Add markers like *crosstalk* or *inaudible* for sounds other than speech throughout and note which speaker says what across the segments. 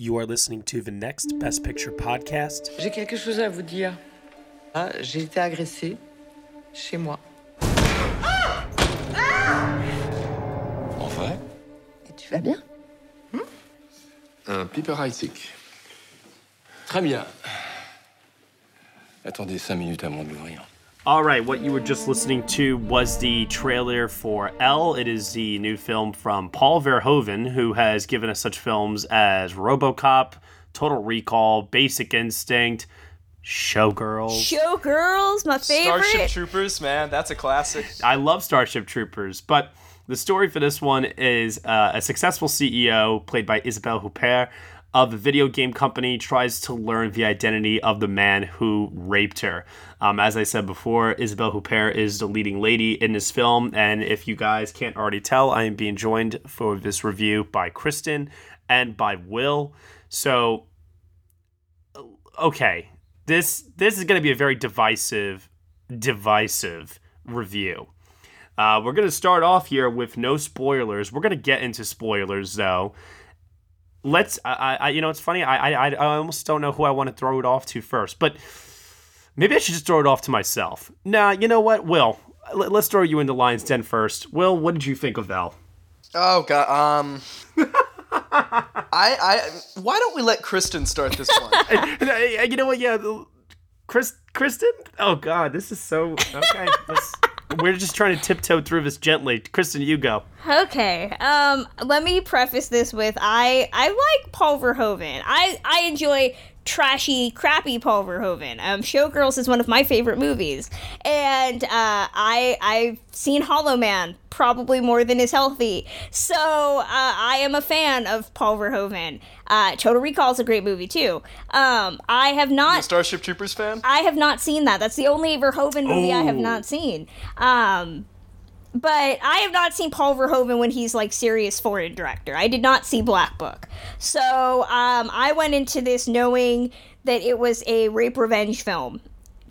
Speaker 1: You are listening to the next Best Picture podcast.
Speaker 2: J'ai quelque chose à vous dire. Ah, j'ai été agressée chez moi.
Speaker 3: En vrai
Speaker 4: Et tu vas bien?
Speaker 3: Un Piper. Très bien. Attendez cinq minutes avant de l'ouvrir.
Speaker 1: All right, what you were just listening to was the trailer for Elle. It is the new film from Paul Verhoeven, who has given us such films as Robocop, Total Recall, Basic Instinct, Showgirls.
Speaker 4: Showgirls, my favorite.
Speaker 5: Starship Troopers, man, that's a classic.
Speaker 1: I love Starship Troopers, but the story for this one is uh, a successful CEO, played by Isabelle Huppert, of the video game company tries to learn the identity of the man who raped her. Um, as I said before, Isabelle Huppert is the leading lady in this film, and if you guys can't already tell, I am being joined for this review by Kristen and by Will. So, okay, this this is going to be a very divisive, divisive review. Uh, we're going to start off here with no spoilers. We're going to get into spoilers though. Let's, I, I, you know, it's funny. I, I, I almost don't know who I want to throw it off to first, but maybe I should just throw it off to myself. Nah, you know what, Will? Let, us throw you into Lion's Den first. Will, what did you think of Val?
Speaker 5: Oh god, um, *laughs* I, I, why don't we let Kristen start this one? *laughs*
Speaker 1: you know what? Yeah, Chris, Kristen. Oh God, this is so okay. *laughs* let's, we're just trying to tiptoe through this gently. Kristen, you go.
Speaker 4: Okay. Um, let me preface this with I I like Paul Verhoeven. I I enjoy trashy, crappy Paul Verhoeven. Um, Showgirls is one of my favorite movies, and uh, I I've seen Hollow Man probably more than is healthy. So uh, I am a fan of Paul Verhoeven. Uh, Total Recall is a great movie too. Um, I have not
Speaker 5: Starship Troopers fan.
Speaker 4: I have not seen that. That's the only Verhoeven movie I have
Speaker 1: Oh.
Speaker 4: not seen. Um, but I have not seen Paul Verhoeven when he's like serious foreign director. I did not see Black Book. So um, I went into this knowing that it was a rape revenge film,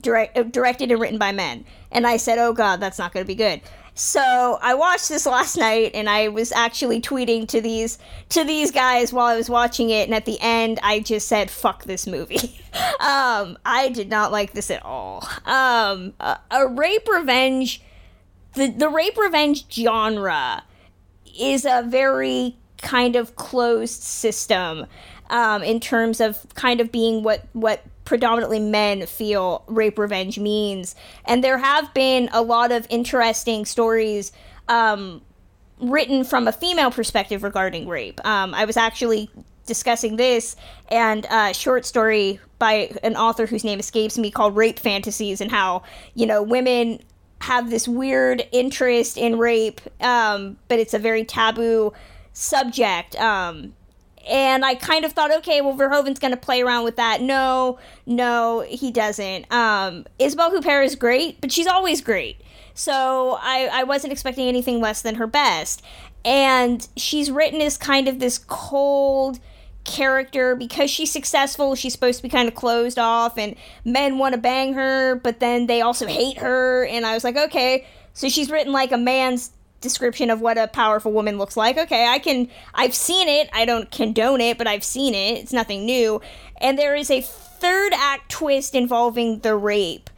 Speaker 4: direct, uh, directed and written by men. And I said, oh God, that's not going to be good. So I watched this *laughs* last night, and I was actually tweeting to these to these guys while I was watching it. And at the end, I just said, "Fuck this movie." *laughs* um, I did not like this at all. Um, a, a rape revenge the the rape revenge genre is a very kind of closed system um, in terms of kind of being what what predominantly men feel rape revenge means and there have been a lot of interesting stories um, written from a female perspective regarding rape um, i was actually discussing this and a short story by an author whose name escapes me called rape fantasies and how you know women have this weird interest in rape, um, but it's a very taboo subject. Um, and I kind of thought, okay, well, Verhoeven's going to play around with that. No, no, he doesn't. Um, Isabelle Huppert is great, but she's always great. So I, I wasn't expecting anything less than her best. And she's written as kind of this cold character because she's successful she's supposed to be kind of closed off and men want to bang her but then they also hate her and i was like okay so she's written like a man's description of what a powerful woman looks like okay i can i've seen it i don't condone it but i've seen it it's nothing new and there is a third act twist involving the rape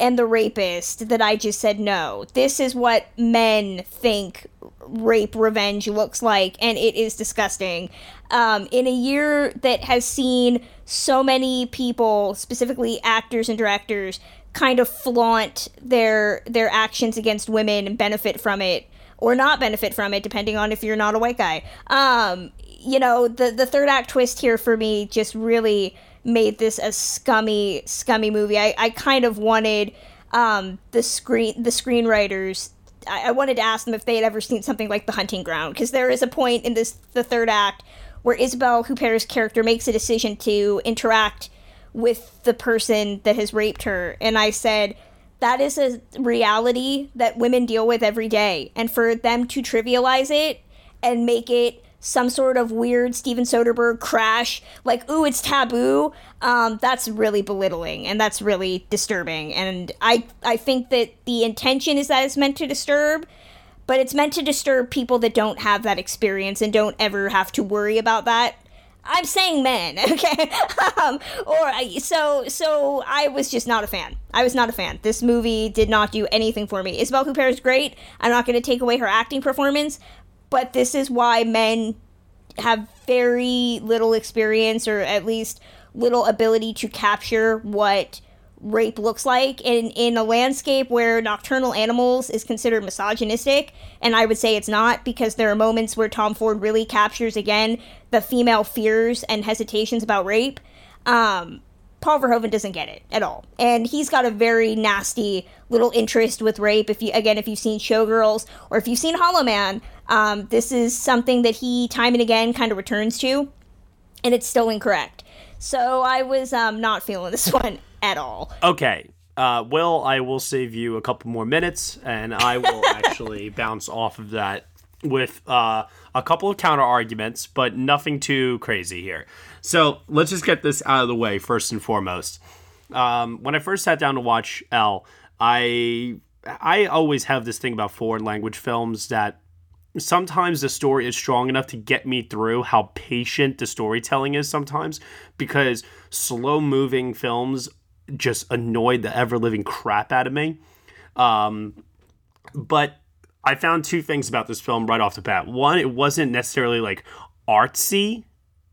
Speaker 4: and the rapist that I just said no. This is what men think rape revenge looks like, and it is disgusting. Um, in a year that has seen so many people, specifically actors and directors, kind of flaunt their their actions against women and benefit from it or not benefit from it, depending on if you're not a white guy. Um, you know, the the third act twist here for me just really made this a scummy, scummy movie. I, I kind of wanted um, the screen the screenwriters. I, I wanted to ask them if they had ever seen something like The Hunting Ground, because there is a point in this the third act where Isabelle Huppert's character makes a decision to interact with the person that has raped her, and I said that is a reality that women deal with every day, and for them to trivialize it and make it some sort of weird Steven Soderbergh crash, like, ooh, it's taboo, um, that's really belittling and that's really disturbing. And I, I think that the intention is that it's meant to disturb, but it's meant to disturb people that don't have that experience and don't ever have to worry about that. I'm saying men, *laughs* okay? um, or so so I was just not a fan. I was not a fan. This movie did not do anything for me. Isabelle Huppert is great. I'm not going to take away her acting performance, but this is why men have very little experience or at least little ability to capture what rape looks like in in a landscape where nocturnal animals is considered misogynistic and I would say it's not because there are moments where Tom Ford really captures again the female fears and hesitations about rape um Paul Verhoeven doesn't get it at all. And he's got a very nasty little interest with rape. If you again, if you've seen Showgirls or if you've seen Hollow Man, um, this is something that he time and again kind of returns to, and it's still incorrect. So I was um, not feeling this *laughs* one at all.
Speaker 1: Okay. Uh, Will, I will save you a couple more minutes, and I will *laughs* actually bounce off of that with uh, a couple of counter arguments, but nothing too crazy here. So let's just get this out of the way first and foremost. Um, when I first sat down to watch Elle, I I always have this thing about foreign language films that sometimes the story is strong enough to get me through how patient the storytelling is sometimes because slow moving films just annoyed the ever living crap out of me. Um, but I found two things about this film right off the bat. One, it wasn't necessarily like artsy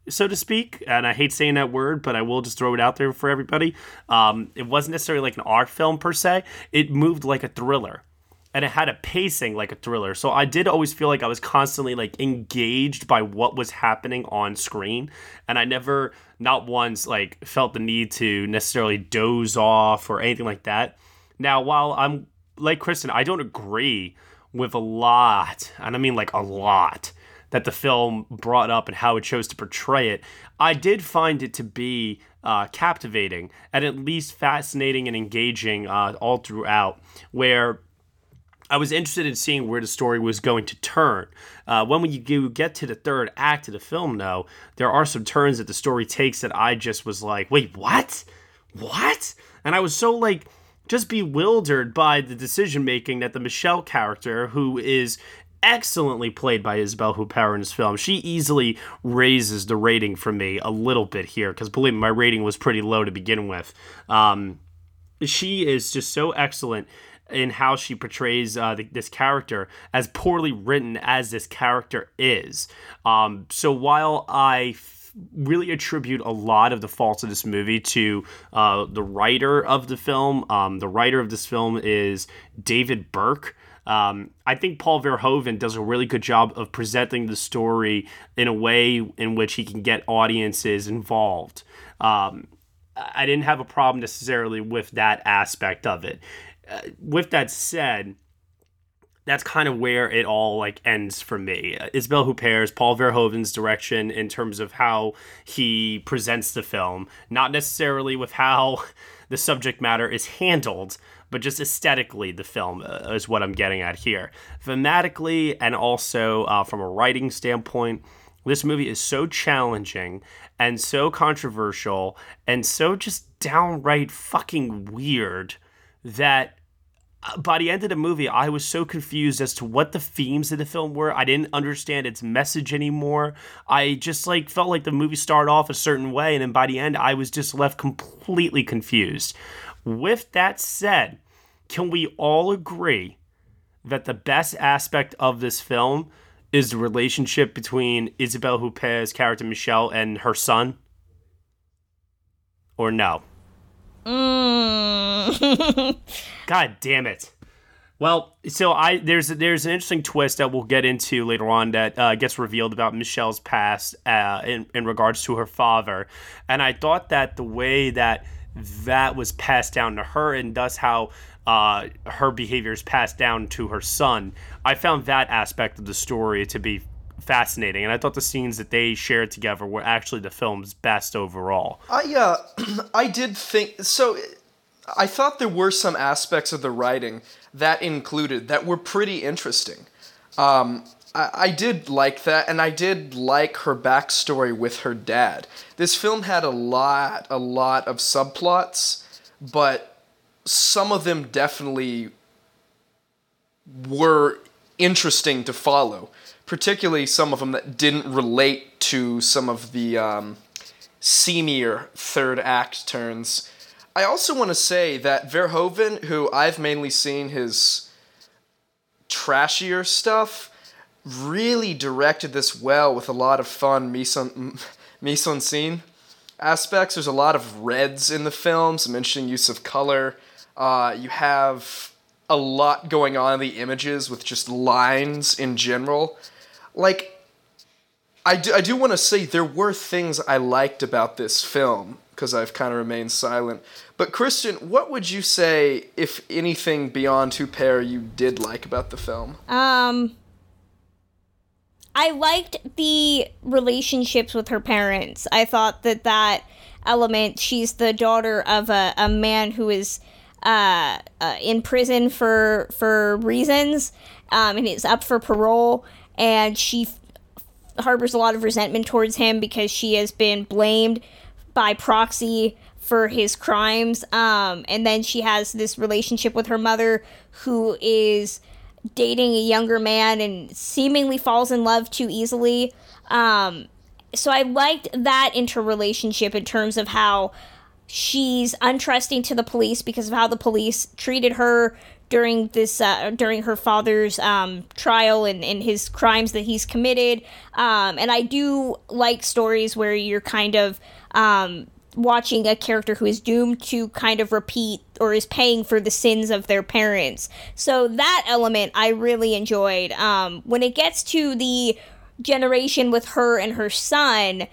Speaker 1: so to speak. And I hate saying that word, but I will just throw it out there for everybody. Um, it wasn't necessarily like an art film per se, it moved like a thriller. And it had a pacing like a thriller. So I did always feel like I was constantly like engaged by what was happening on screen. And I never, not once, like felt the need to necessarily doze off or anything like that. Now, while I'm like Kristen, I don't agree with a lot, and I mean like a lot that the film brought up and how it chose to portray it, I did find it to be uh, captivating and at least fascinating and engaging uh, all throughout. Where I was interested in seeing where the story was going to turn. Uh, when you get to the third act of the film, though, there are some turns that the story takes that I just was like, wait, what? What? And I was so like just bewildered by the decision making that the Michelle character, who is excellently played by Isabelle Huppert in this film. She easily raises the rating for me a little bit here because believe me, my rating was pretty low to begin with. Um, she is just so excellent in how she portrays uh, the, this character, as poorly written as this character is. Um, so while I really attribute a lot of the faults of this movie to uh, the writer of the film, um, the writer of this film is David Birke. Um, I think Paul Verhoeven does a really good job of presenting the story in a way in which he can get audiences involved. Um, I didn't have a problem necessarily with that aspect of it. Uh, with that said, that's kind of where it all like ends for me. Uh, Isabelle Huppert's Paul Verhoeven's direction in terms of how he presents the film, not necessarily with how *laughs* the subject matter is handled, but just aesthetically, the film uh, is what I'm getting at here. Thematically, and also uh, from a writing standpoint, this movie is so challenging and so controversial and so just downright fucking weird that by the end of the movie, I was so confused as to what the themes of the film were. I didn't understand its message anymore. I just like felt like the movie started off a certain way, and then by the end, I was just left completely confused. With that said, can we all agree that the best aspect of this film is the relationship between Isabelle Huppert's character Michelle and her son? Or no?
Speaker 4: Mm. *laughs*
Speaker 1: God damn it. Well, so I there's there's an interesting twist that we'll get into later on that uh, gets revealed about Michelle's past uh, in in regards to her father, and I thought that the way that that was passed down to her and thus how uh, her behavior is passed down to her son. I found that aspect of the story to be fascinating, and I thought the scenes that they shared together were actually the film's best overall.
Speaker 5: I uh, *clears throat* I did think so. I thought there were some aspects of the writing that included that were pretty interesting. Um, I, I did like that, and I did like her backstory with her dad. This film had a lot, a lot of subplots, but some of them definitely were interesting to follow particularly some of them that didn't relate to some of the um, seamier third act turns. I also want to say that Verhoeven, who I've mainly seen his trashier stuff, really directed this well with a lot of fun mise en, mise en scene aspects. There's a lot of reds in the film, some interesting use of color. Uh, you have a lot going on in the images with just lines in general. Like, I do, I do want to say there were things I liked about this film because I've kind of remained silent. But Kristen, what would you say, if anything beyond Huppert, you did like about the film?
Speaker 4: Um, I liked the relationships with her parents. I thought that that element. She's the daughter of a, a man who is uh, uh, in prison for for reasons, um, and is up for parole, and she f- harbors a lot of resentment towards him because she has been blamed by proxy for his crimes. Um, and then she has this relationship with her mother, who is dating a younger man and seemingly falls in love too easily. Um, so I liked that interrelationship in terms of how she's untrusting to the police because of how the police treated her during this uh, during her father's um, trial and, and his crimes that he's committed um, and i do like stories where you're kind of um, watching a character who is doomed to kind of repeat or is paying for the sins of their parents. So that element I really enjoyed. Um, when it gets to the generation with her and her son,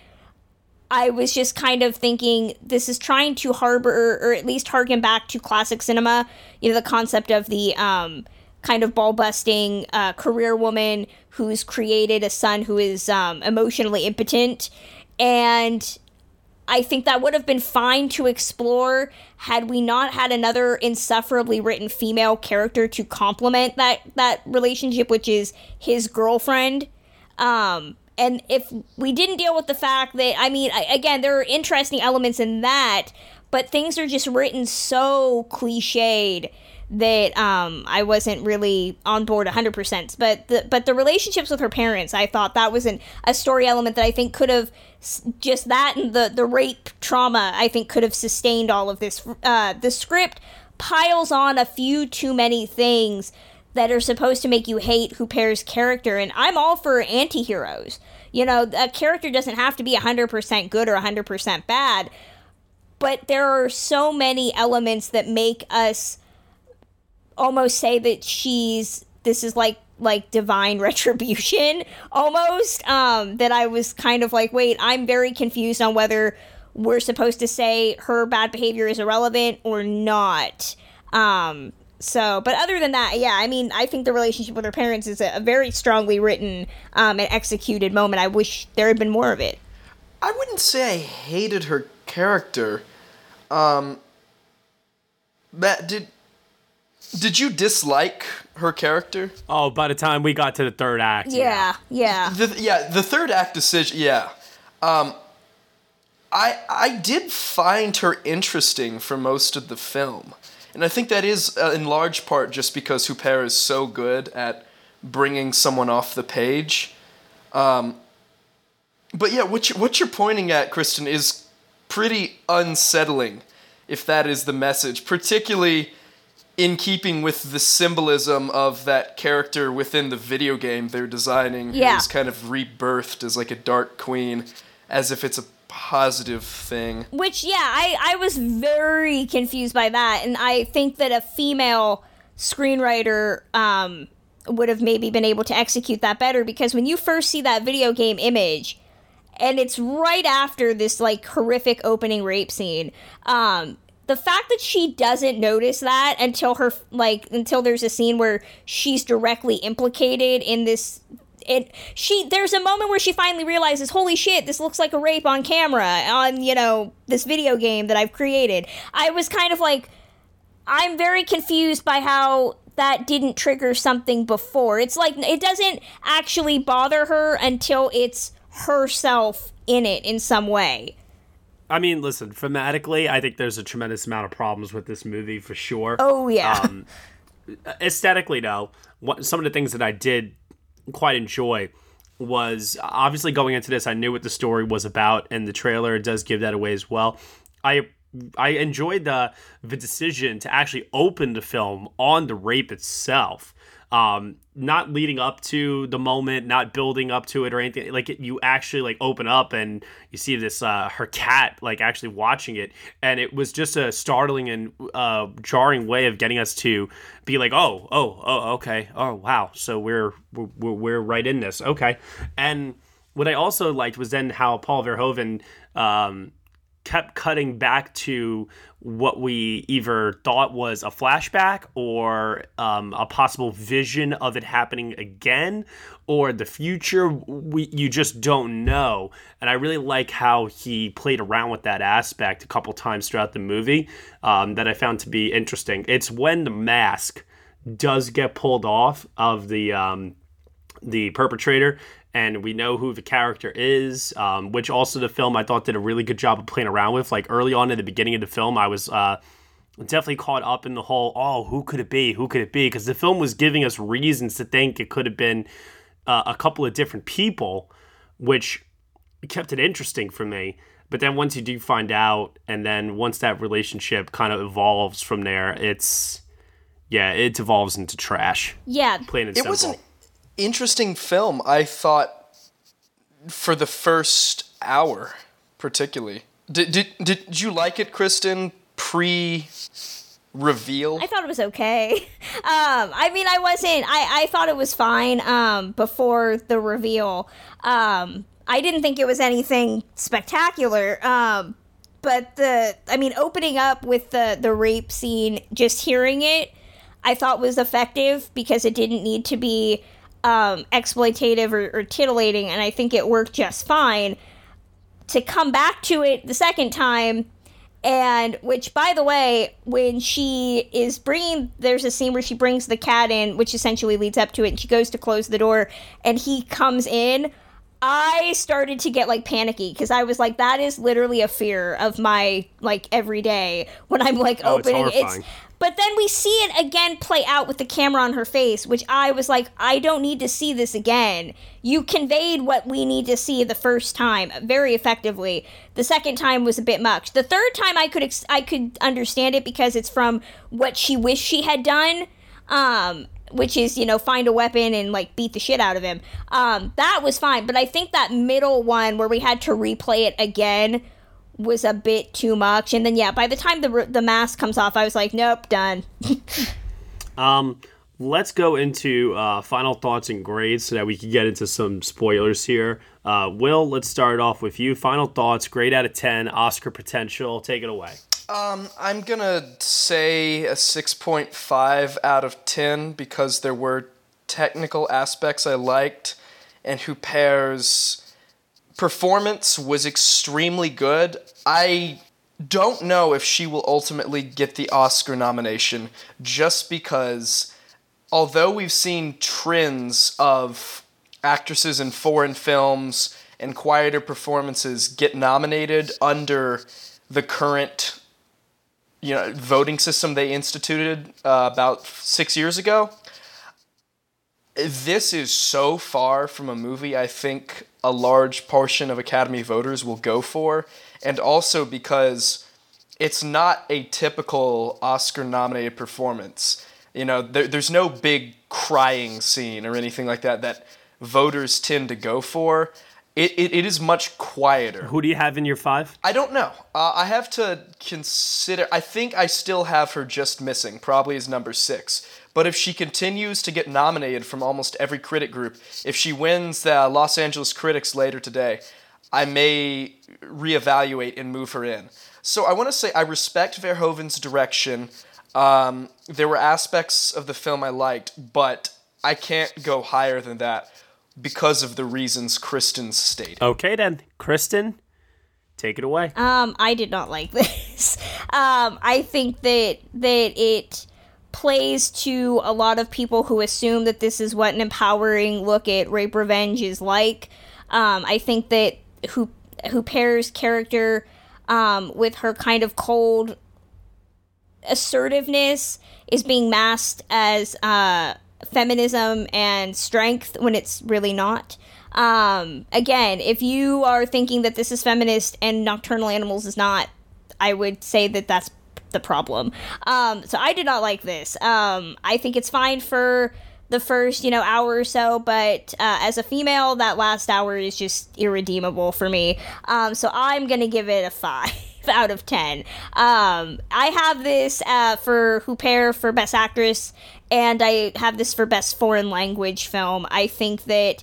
Speaker 4: I was just kind of thinking this is trying to harbor or at least harken back to classic cinema. You know, the concept of the um, kind of ball busting uh, career woman who's created a son who is um, emotionally impotent. And I think that would have been fine to explore had we not had another insufferably written female character to complement that that relationship, which is his girlfriend. Um, and if we didn't deal with the fact that, I mean, again, there are interesting elements in that, but things are just written so cliched that um, I wasn't really on board 100%. But the, but the relationships with her parents, I thought that was an, a story element that I think could have just that and the, the rape trauma, I think could have sustained all of this. Uh, the script piles on a few too many things that are supposed to make you hate Huppert's character, and I'm all for anti heroes. You know, a character doesn't have to be 100% good or 100% bad, but there are so many elements that make us almost say that she's this is like like divine *laughs* retribution almost um that i was kind of like wait i'm very confused on whether we're supposed to say her bad behavior is irrelevant or not um so but other than that yeah i mean i think the relationship with her parents is a, a very strongly written um and executed moment i wish there had been more of it
Speaker 5: i wouldn't say i hated her character um Matt, did did you dislike her character?
Speaker 1: Oh, by the time we got to the third act.
Speaker 4: Yeah, yeah.
Speaker 5: The, yeah, the third act decision. Yeah, um, I I did find her interesting for most of the film, and I think that is uh, in large part just because Huppert is so good at bringing someone off the page. Um, but yeah, what you, what you're pointing at, Kristen, is pretty unsettling, if that is the message, particularly in keeping with the symbolism of that character within the video game they're designing
Speaker 4: yeah.
Speaker 5: is kind of rebirthed as like a dark queen as if it's a positive thing.
Speaker 4: Which yeah i i was very confused by that and i think that a female screenwriter um would have maybe been able to execute that better because when you first see that video game image and it's right after this like horrific opening rape scene um the fact that she doesn't notice that until her like until there's a scene where she's directly implicated in this it she there's a moment where she finally realizes holy shit this looks like a rape on camera on you know this video game that I've created I was kind of like I'm very confused by how that didn't trigger something before it's like it doesn't actually bother her until it's herself in it in some way
Speaker 1: I mean, listen, thematically, I think there's a tremendous amount of problems with this movie for sure.
Speaker 4: Oh yeah.
Speaker 1: Um, *laughs* aesthetically, though, what, some of the things that I did quite enjoy was obviously going into this, I knew what the story was about, and the trailer does give that away as well. I I enjoyed the the decision to actually open the film on the rape itself. Um, not leading up to the moment, not building up to it or anything. Like you actually like open up and you see this uh, her cat like actually watching it, and it was just a startling and uh, jarring way of getting us to be like, oh, oh, oh, okay, oh wow, so we're we're, we're right in this, okay. And what I also liked was then how Paul Verhoeven. Um, kept cutting back to what we either thought was a flashback or um, a possible vision of it happening again or the future. We you just don't know. And i really like how he played around with that aspect a couple times throughout the movie um, that i found to be interesting. It's when the mask does get pulled off of the um, the perpetrator and we know who the character is, um, which also the film I thought did a really good job of playing around with. Like early on in the beginning of the film, I was uh, definitely caught up in the whole, oh, who could it be? Who could it be? Because the film was giving us reasons to think it could have been uh, a couple of different people, which kept it interesting for me. But then once you do find out, and then once that relationship kind of evolves from there, it's yeah, it devolves into trash.
Speaker 4: Yeah,
Speaker 1: plain and
Speaker 5: It
Speaker 1: simple.
Speaker 5: was an interesting film. I thought for the first hour, particularly. Did did did you like it, Kristen? Pre reveal.
Speaker 4: I thought it was okay. *laughs* Um, I mean, I wasn't. I I thought it was fine. Um, before the reveal. Um, I didn't think it was anything spectacular. Um, but the I mean, opening up with the the rape scene, just hearing it, I thought was effective because it didn't need to be um, exploitative or, or titillating, and I think it worked just fine. To come back to it the second time, and which by the way when she is bringing there's a scene where she brings the cat in which essentially leads up to it and she goes to close the door and he comes in i started to get like panicky because i was like that is literally a fear of my like everyday when i'm like
Speaker 1: Oh, it's
Speaker 4: opening
Speaker 1: horrifying.
Speaker 4: But then we see it again play out with the camera on her face, which I was like, I don't need to see this again. You conveyed what we need to see the first time very effectively. The second time was a bit much. The third time I could ex- I could understand it because it's from what she wished she had done. Um which is, you know, find a weapon and like beat the shit out of him. Um, that was fine, but I think that middle one where we had to replay it again was a bit too much. And then yeah, by the time the the mask comes off, I was like, nope, done. *laughs*
Speaker 1: Um, let's go into uh, final thoughts and grades so that we can get into some spoilers here. Uh, Will, let's start off with you. Final thoughts, grade out of 10, Oscar potential. Take it away.
Speaker 5: Um, I'm gonna say a 6.5 out of 10 because there were technical aspects I liked, and Huppert's performance was extremely good. I don't know if she will ultimately get the Oscar nomination just because although we've seen trends of actresses in foreign films and quieter performances get nominated under the current you know voting system they instituted uh, about six years ago this is so far from a movie I think a large portion of Academy voters will go for, and also because it's not a typical Oscar nominated performance. You know, there, there's no big crying scene or anything like that that voters tend to go for. It, it, it is much quieter.
Speaker 1: Who do you have in your five?
Speaker 5: I don't know. Uh, I have to consider. I think I still have her just missing, probably as number six. But if she continues to get nominated from almost every critic group, if she wins the Los Angeles Critics later today, I may reevaluate and move her in. So I want to say I respect Verhoeven's direction. Um, there were aspects of the film I liked, but I can't go higher than that because of the reasons Kristen stated.
Speaker 1: Okay, then. Kristen, take it away.
Speaker 4: Um, I did not like *laughs* this. Um, I think that that it plays to a lot of people who assume that this is what an empowering look at rape revenge is like. Um, I think that who Huppert's character um, with her kind of cold assertiveness is being masked as uh, feminism and strength when it's really not. Um, again, if you are thinking that this is feminist and Nocturnal Animals is not, I would say that that's the problem. Um, so I did not like this. Um, I think it's fine for the first, you know, hour or so, but uh, as a female, that last hour is just irredeemable for me. Um, so I'm gonna give it a five. *laughs* out of 10. Um, I have this uh, for Huppert for Best Actress, and I have this for Best Foreign Language Film. I think that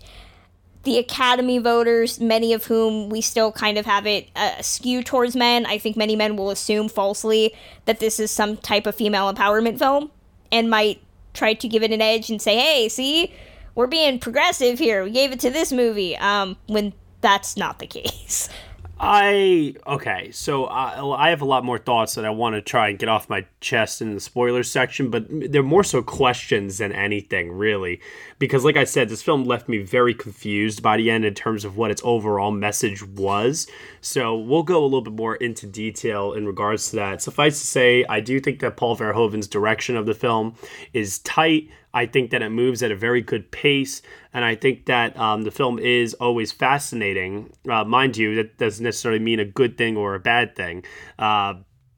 Speaker 4: the Academy voters, many of whom we still kind of have it uh, skew towards men, I think many men will assume falsely that this is some type of female empowerment film and might try to give it an edge and say, hey, see, we're being progressive here. We gave it to this movie. Um, when that's not the *laughs* case.
Speaker 1: I okay, so I, I have a lot more thoughts that I want to try and get off my chest in the spoilers section, but they're more so questions than anything really, because like I said, this film left me very confused by the end in terms of what its overall message was. So we'll go a little bit more into detail in regards to that. Suffice to say, I do think that Paul Verhoeven's direction of the film is tight. I think that it moves at a very good pace, and I think that um, the film is always fascinating. Uh, mind you, that doesn't necessarily mean a good thing or a bad thing. Uh,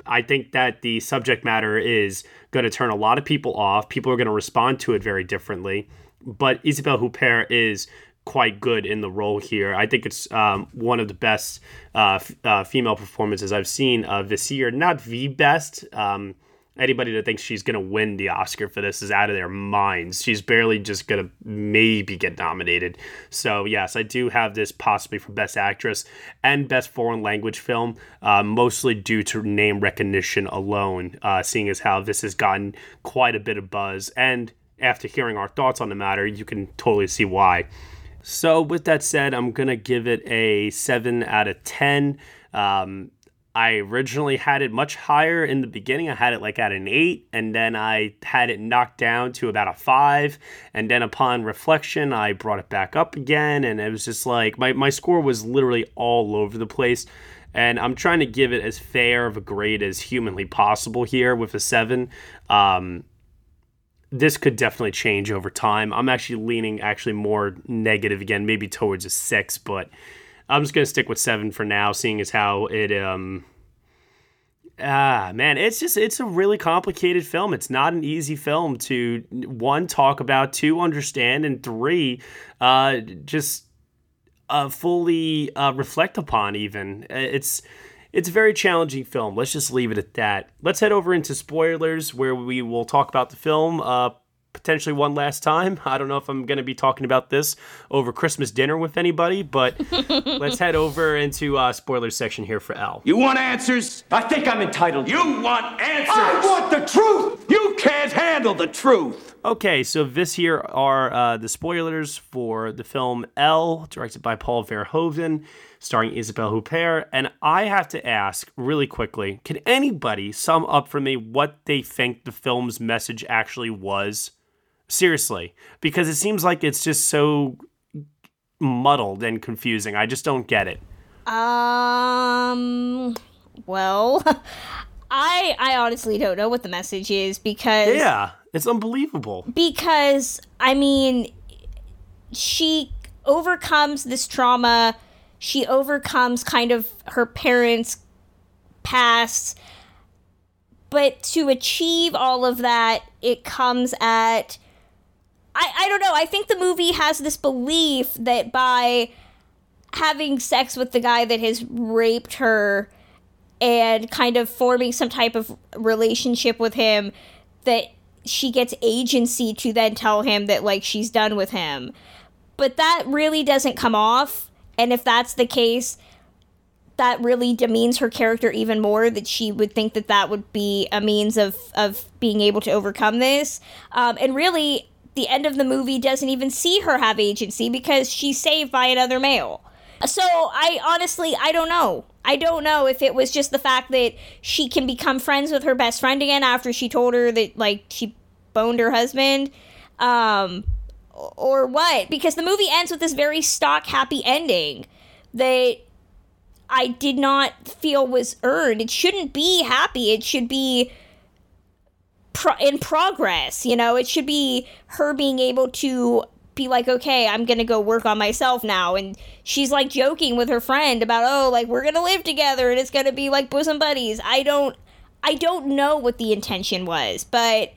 Speaker 1: I think that the subject matter is going to turn a lot of people off. People are going to respond to it very differently. But Isabelle Huppert is quite good in the role here. I think it's um, one of the best uh, f- uh, female performances I've seen this year. Not the best. Um, anybody that thinks she's going to win the Oscar for this is out of their minds. She's barely just going to maybe get nominated. So, yes, I do have this possibly for Best Actress and Best Foreign Language Film, uh, mostly due to name recognition alone, uh, seeing as how this has gotten quite a bit of buzz. And after hearing our thoughts on the matter, you can totally see why. So, with that said, I'm going to give it a 7 out of 10. Um, I originally had it much higher in the beginning. I had it like at an eight, and then I had it knocked down to about a five. And then upon reflection, I brought it back up again, and it was just like my, my score was literally all over the place. And I'm trying to give it as fair of a grade as humanly possible here with a seven. Um, this could definitely change over time. I'm actually leaning actually more negative again, maybe towards a six, but I'm just gonna stick with seven for now, seeing as how it um ah man, it's just it's a really complicated film. It's not an easy film to one talk about, two understand, and three uh just uh fully uh reflect upon even. It's it's a very challenging film. Let's just leave it at that. Let's head over into spoilers where we will talk about the film. Uh potentially one last time. *laughs* I don't know if I'm going to be talking about this over Christmas dinner with anybody, but *laughs* let's head over into uh, spoiler section here for Elle.
Speaker 6: You want answers?
Speaker 7: I think I'm entitled.
Speaker 6: You want answers?
Speaker 7: I want the truth.
Speaker 6: You can't handle the truth.
Speaker 1: Okay, so this here are uh, the spoilers for the film Elle, directed by Paul Verhoeven, starring Isabelle Huppert. And I have to ask really quickly can anybody sum up for me what they think the film's message actually was? Seriously, because it seems like it's just so muddled and confusing. I just don't get it.
Speaker 4: Um. Well, *laughs* I I honestly don't know what the message is because
Speaker 1: yeah, it's unbelievable.
Speaker 4: Because I mean, she overcomes this trauma. She overcomes kind of her parents' past, but to achieve all of that, it comes at I, don't know. I think the movie has this belief that by having sex with the guy that has raped her and kind of forming some type of relationship with him that she gets agency to then tell him that like she's done with him. But that really doesn't come off. And if that's the case, that really demeans her character even more that she would think that that would be a means of of being able to overcome this um, and really the end of the movie doesn't even see her have agency because she's saved by another male. So I honestly I don't know. I don't know if it was just the fact that she can become friends with her best friend again after she told her that like she boned her husband um or what because the movie ends with this very stock happy ending that I did not feel was earned. It shouldn't be happy. It should be pro- in progress. You know, it should be her being able to be like, okay, I'm gonna go work on myself now. And she's like joking with her friend about, oh, like we're gonna live together and it's gonna be like bosom buddies. I don't, I don't know what the intention was, but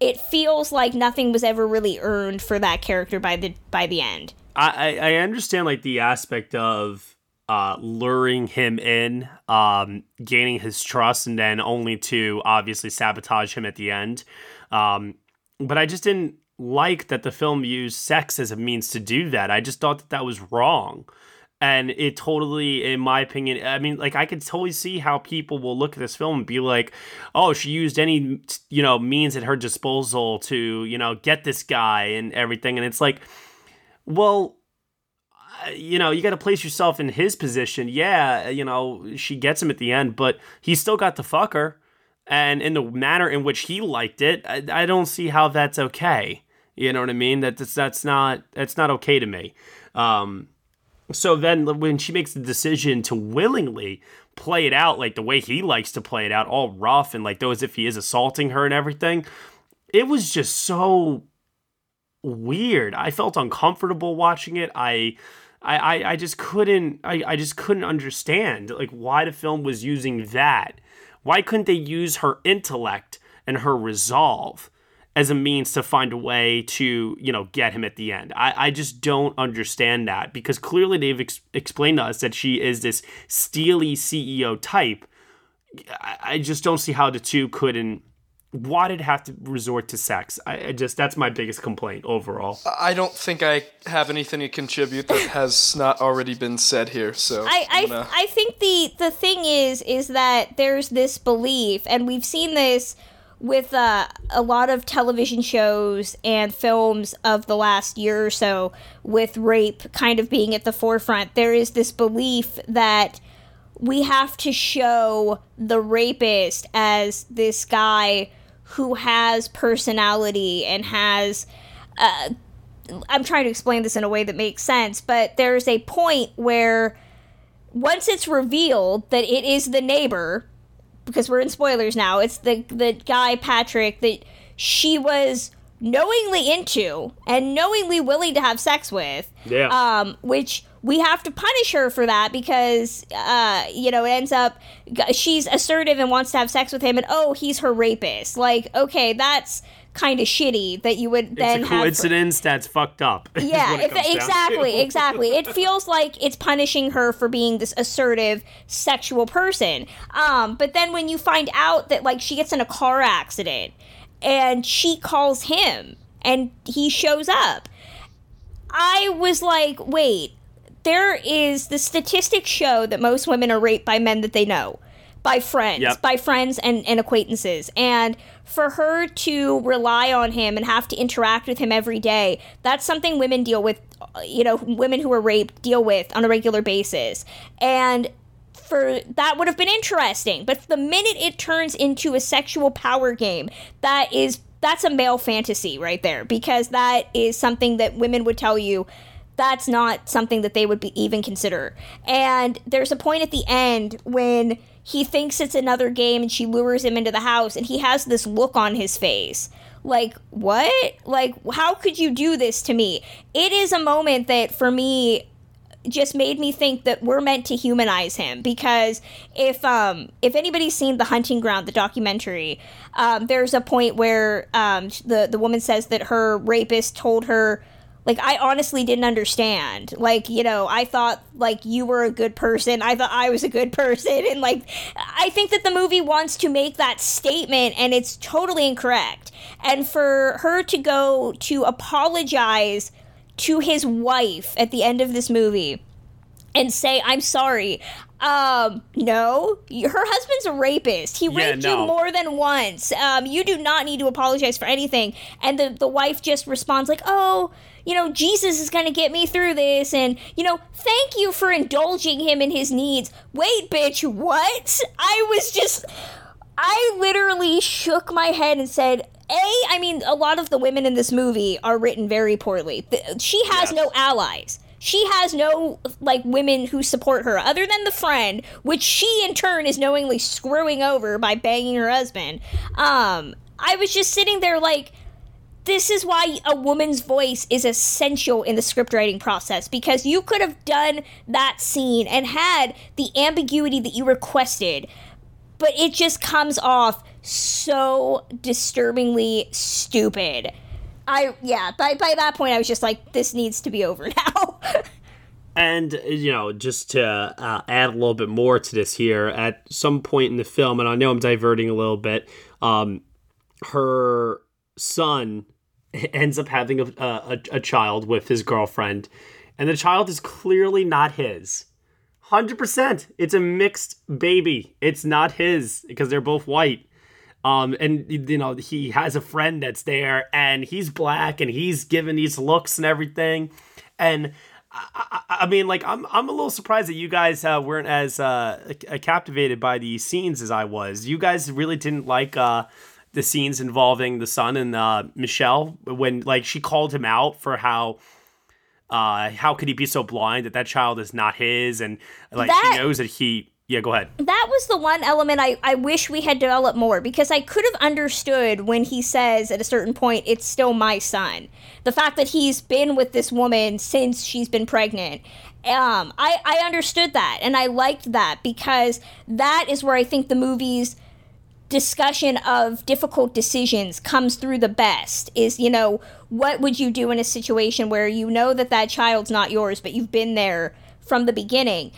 Speaker 4: it feels like nothing was ever really earned for that character by the by the end.
Speaker 1: I, I understand like the aspect of uh, luring him in, um, gaining his trust, and then only to obviously sabotage him at the end. Um, but I just didn't like that the film used sex as a means to do that. I just thought that that was wrong. And it totally, in my opinion, I mean, like I could totally see how people will look at this film and be like, "Oh, she used any, you know, means at her disposal to, you know, get this guy and everything." And it's like, well, you know, you got to place yourself in his position. Yeah, you know, she gets him at the end, but he still got to fuck her. And in the manner in which he liked it, I, I don't see how that's okay. You know what I mean? That that's, that's not that's not okay to me. Um, so then when she makes the decision to willingly play it out like the way he likes to play it out, all rough and like though as if he is assaulting her and everything, it was just so weird. I felt uncomfortable watching it. I I, I, just couldn't I, I just couldn't understand like why the film was using that. Why couldn't they use her intellect and her resolve as a means to find a way to, you know, get him at the end? I, I just don't understand that because clearly they've ex- explained to us that she is this steely CEO type. I, I just don't see how the two couldn't why did it have to resort to sex? I, I, just that's my biggest complaint overall.
Speaker 5: I don't think I have anything to contribute that has not already been said here. So
Speaker 4: I I, gonna... I think the the thing is is that there's this belief, and we've seen this with uh, a lot of television shows and films of the last year or so, with rape kind of being at the forefront. There is this belief that we have to show the rapist as this guy who has personality and has uh, I'm trying to explain this in a way that makes sense, but there's a point where once it's revealed that it is the neighbor, because we're in spoilers now, it's the the guy Patrick that she was knowingly into and knowingly willing to have sex with.
Speaker 1: Yeah.
Speaker 4: Um, which we have to punish her for that because uh, you know it ends up she's assertive and wants to have sex with him and oh he's her rapist. Like okay that's kind of shitty that you would then
Speaker 1: it's a coincidence
Speaker 4: have...
Speaker 1: that's fucked up *laughs*
Speaker 4: yeah exactly *laughs* exactly. It feels like it's punishing her for being this assertive sexual person. Um, but then when you find out that like she gets in a car accident and she calls him and he shows up i was like wait there is the statistics show that most women are raped by men that they know by friends yep. by friends and, and acquaintances and for her to rely on him and have to interact with him every day that's something women deal with uh, you know women who are raped deal with on a regular basis and for that would have been interesting but the minute it turns into a sexual power game that is that's a male fantasy right there because that is something that women would tell you that's not something that they would be even consider. And there's a point at the end when he thinks it's another game and she lures him into the house and he has this look on his face. Like, what? Like, how could you do this to me? It is a moment that for me just made me think that we're meant to humanize him because if um if anybody's seen the hunting ground the documentary um there's a point where um the the woman says that her rapist told her like i honestly didn't understand like you know i thought like you were a good person i thought i was a good *laughs* person and like i think that the movie wants to make that statement and it's totally incorrect and for her to go to apologize to his wife at the end of this movie and say i'm sorry um, no, her husband's a rapist. He yeah, raped no. you more than once. Um, you do not need to apologize for anything. And the, the wife just responds like, oh, you know, Jesus is going to get me through this. And, you know, thank you for indulging him in his needs. Wait, bitch, what? I was just. I literally shook my head and said, A, I mean, a lot of the women in this movie are written very poorly. She has yes. no allies. She has no, like, women who support her other than the friend, which she in turn is knowingly screwing over by banging her husband. Um, I was just sitting there like, this is why a woman's voice is essential in the script writing process because you could have done that scene and had the ambiguity that you requested, but it just comes off so disturbingly stupid. I yeah, by by that point I was just like this needs to be over *laughs* now.
Speaker 1: And you know, just to uh, add a little bit more to this here, at some point in the film, and I know I'm diverting a little bit, um, her son *laughs* ends up having a, a, a child with his girlfriend, and the child is clearly not his. 100%. It's a mixed baby. It's not his because they're both white. Um, and you know, he has a friend that's there and he's black and he's giving these looks and everything. And I, I, I mean, like, I'm, I'm a little surprised that you guys uh, weren't as uh, captivated by these scenes as I was. You guys really didn't like uh, the scenes involving the son and uh, Michelle when, like, she called him out for how uh, how could he be so blind that that child is not his and like
Speaker 4: That-
Speaker 1: she knows that he yeah go ahead
Speaker 4: that was the one element I, I wish we had developed more because I could have understood when he says at a certain point, it's still my son. The fact that he's been with this woman since she's been pregnant. Um, I, I understood that and I liked that because that is where I think the movie's discussion of difficult decisions comes through the best is you know what would you do in a situation where you know that that child's not yours but you've been there from the beginning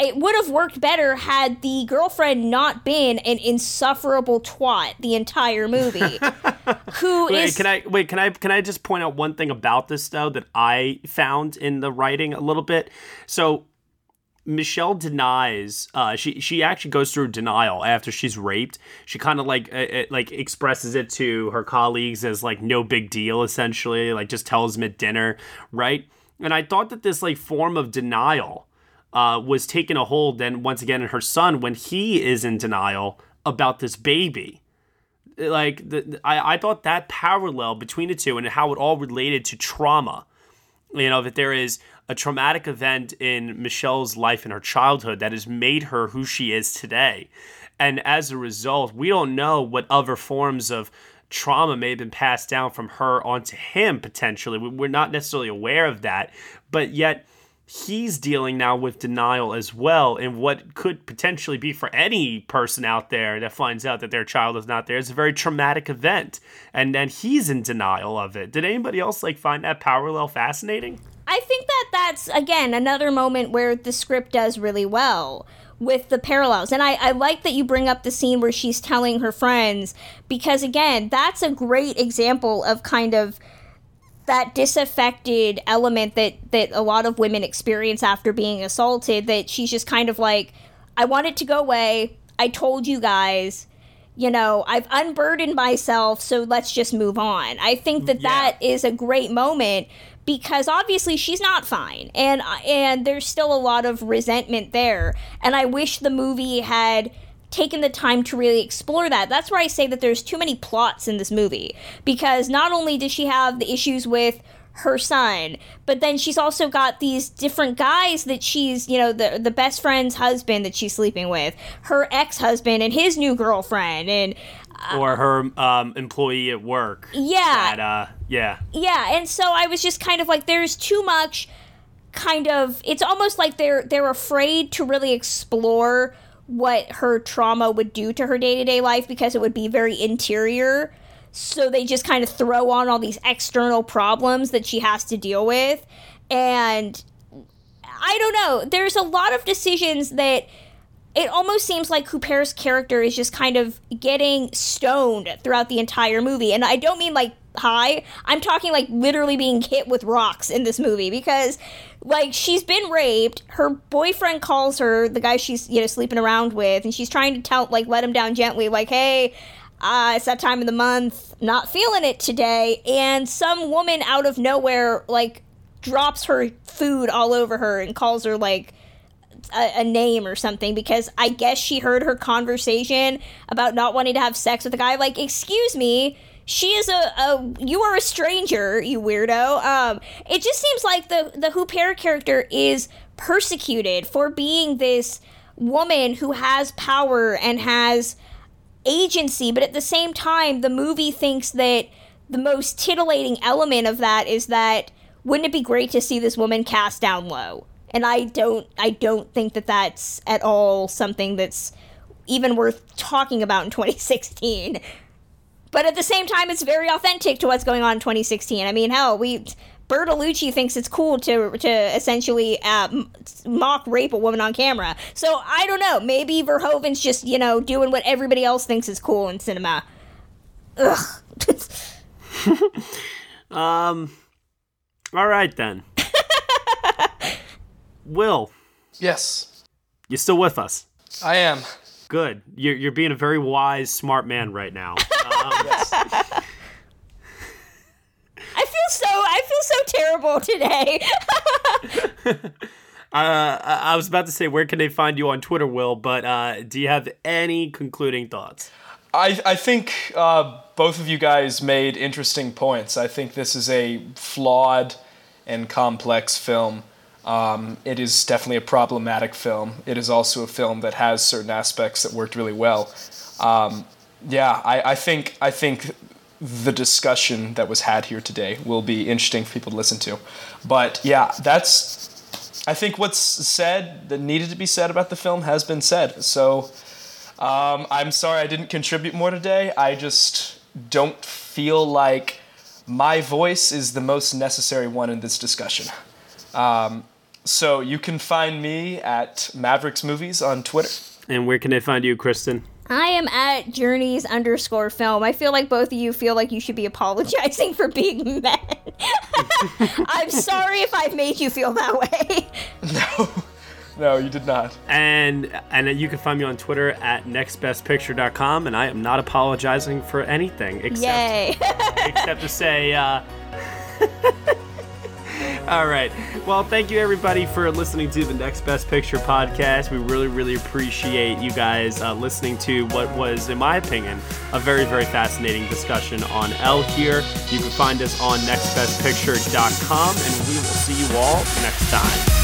Speaker 4: it would have worked better had the girlfriend not been an insufferable twat the entire movie *laughs* who
Speaker 1: Wait,
Speaker 4: is
Speaker 1: can I wait? Can I can I just point out one thing about this though that I found in the writing a little bit? So Michelle denies. Uh, she she actually goes through denial after she's raped. She kind of like uh, uh, like expresses it to her colleagues as like no big deal, essentially. Like just tells them at dinner, right? And I thought that this like form of denial uh, was taking a hold then once again in her son when he is in denial about this baby like the, I, I thought that parallel between the two and how it all related to trauma you know that there is a traumatic event in michelle's life in her childhood that has made her who she is today. And as a result we don't know what other forms of trauma may have been passed down from her onto him potentially. We- we're not necessarily aware of that. But yet he's dealing now with denial as well and what could potentially be for any person out there that finds out that their child is not there. It's a very traumatic event and then he's in denial of it. Did anybody else like find that parallel fascinating?
Speaker 4: I think that that's again another moment where the script does really well with the parallels. And I, I like that you bring up the scene where she's telling her friends because again, that's a great example of kind of that disaffected element that that a lot of women experience after being assaulted that she's just kind of like I want it to go away. I told you guys. You know, I've unburdened myself, so let's just move on. I think that that is a great moment because obviously she's not fine and and there's still a lot of resentment there. And I wish the movie had taken the time to really explore that. That's where I say that there's too many plots in this movie because not only does she have the issues with her son, but then she's also got these different guys that she's, you know, the the best friend's husband that she's sleeping with, her ex-husband and his new girlfriend and
Speaker 1: or her um, employee at work
Speaker 4: yeah.
Speaker 1: that uh yeah
Speaker 4: yeah and so i was just kind of like there's too much kind of it's almost like they're they're afraid to really explore what her trauma would do to her day-to-day life because it would be very interior. So they just kind of throw on all these external problems that she has to deal with. And i don't know there's a lot of decisions that it almost seems like Huppert's character is just kind of getting stoned throughout the entire movie. And I don't mean like high, I'm talking like literally being hit with rocks in this movie because like she's been raped, her boyfriend calls her, the guy she's, you know, sleeping around with, and she's trying to tell like let him down gently like, "Hey, uh, it's that time of the month, not feeling it today." And some woman out of nowhere like drops her food all over her and calls her like a, a name or something because I guess she heard her conversation about not wanting to have sex with a guy. Like, excuse me, she is a, a you are a stranger, you weirdo. Um, it just seems like the the Huppert character is persecuted for being this woman who has power and has agency, but at the same time, the movie thinks that the most titillating element of that is that wouldn't it be great to see this woman cast down low? And I don't I don't think that that's at all something that's even worth talking about in 2016. But at the same time, it's very authentic to what's going on in 2016. I mean, hell, we Bertolucci thinks it's cool to to essentially uh, mock rape a woman on camera. So I don't know. Maybe Verhoeven's just you know doing what everybody else thinks is cool in cinema. Ugh. *laughs*
Speaker 1: Um. All right then. *laughs* Will,
Speaker 5: Yes,
Speaker 1: you still with us?
Speaker 5: I am.
Speaker 1: Good. You're you're being a very wise, smart man right now. *laughs* Um,
Speaker 4: I feel so I feel so terrible today. *laughs*
Speaker 1: Uh, I I was about to say, where can they find you on Twitter, Will? But uh, do you have any concluding thoughts?
Speaker 5: I, I think uh, both of you guys made interesting points. I think this is a flawed and complex film. Um, it is definitely a problematic film. It is also a film that has certain aspects that worked really well. Um, yeah, I, I think I think the discussion that was had here today will be interesting for people to listen to. But yeah, that's I think what's said that needed to be said about the film has been said. So um, I'm sorry I didn't contribute more today. I just don't feel like my voice is the most necessary one in this discussion. Um, so you can find me at Mavericks Movies on Twitter.
Speaker 1: And where can they find you, Kristen?
Speaker 4: I am at journeys underscore film. I feel like both of you feel like you should be apologizing for being men. *laughs* I'm sorry if I've made you feel that way. *laughs*
Speaker 5: No, No, you did not.
Speaker 1: And and you can find me on Twitter at nextbestpicture.com. And I am not apologizing for anything except
Speaker 4: Yay. *laughs*
Speaker 1: except to say. Uh, All right. Well, thank you everybody for listening to the Next Best Picture podcast. We really, really appreciate you guys uh, listening to what was, in my opinion, a very, very fascinating discussion on Elle here. You can find us on nextbestpicture.com, and we will see you all next time.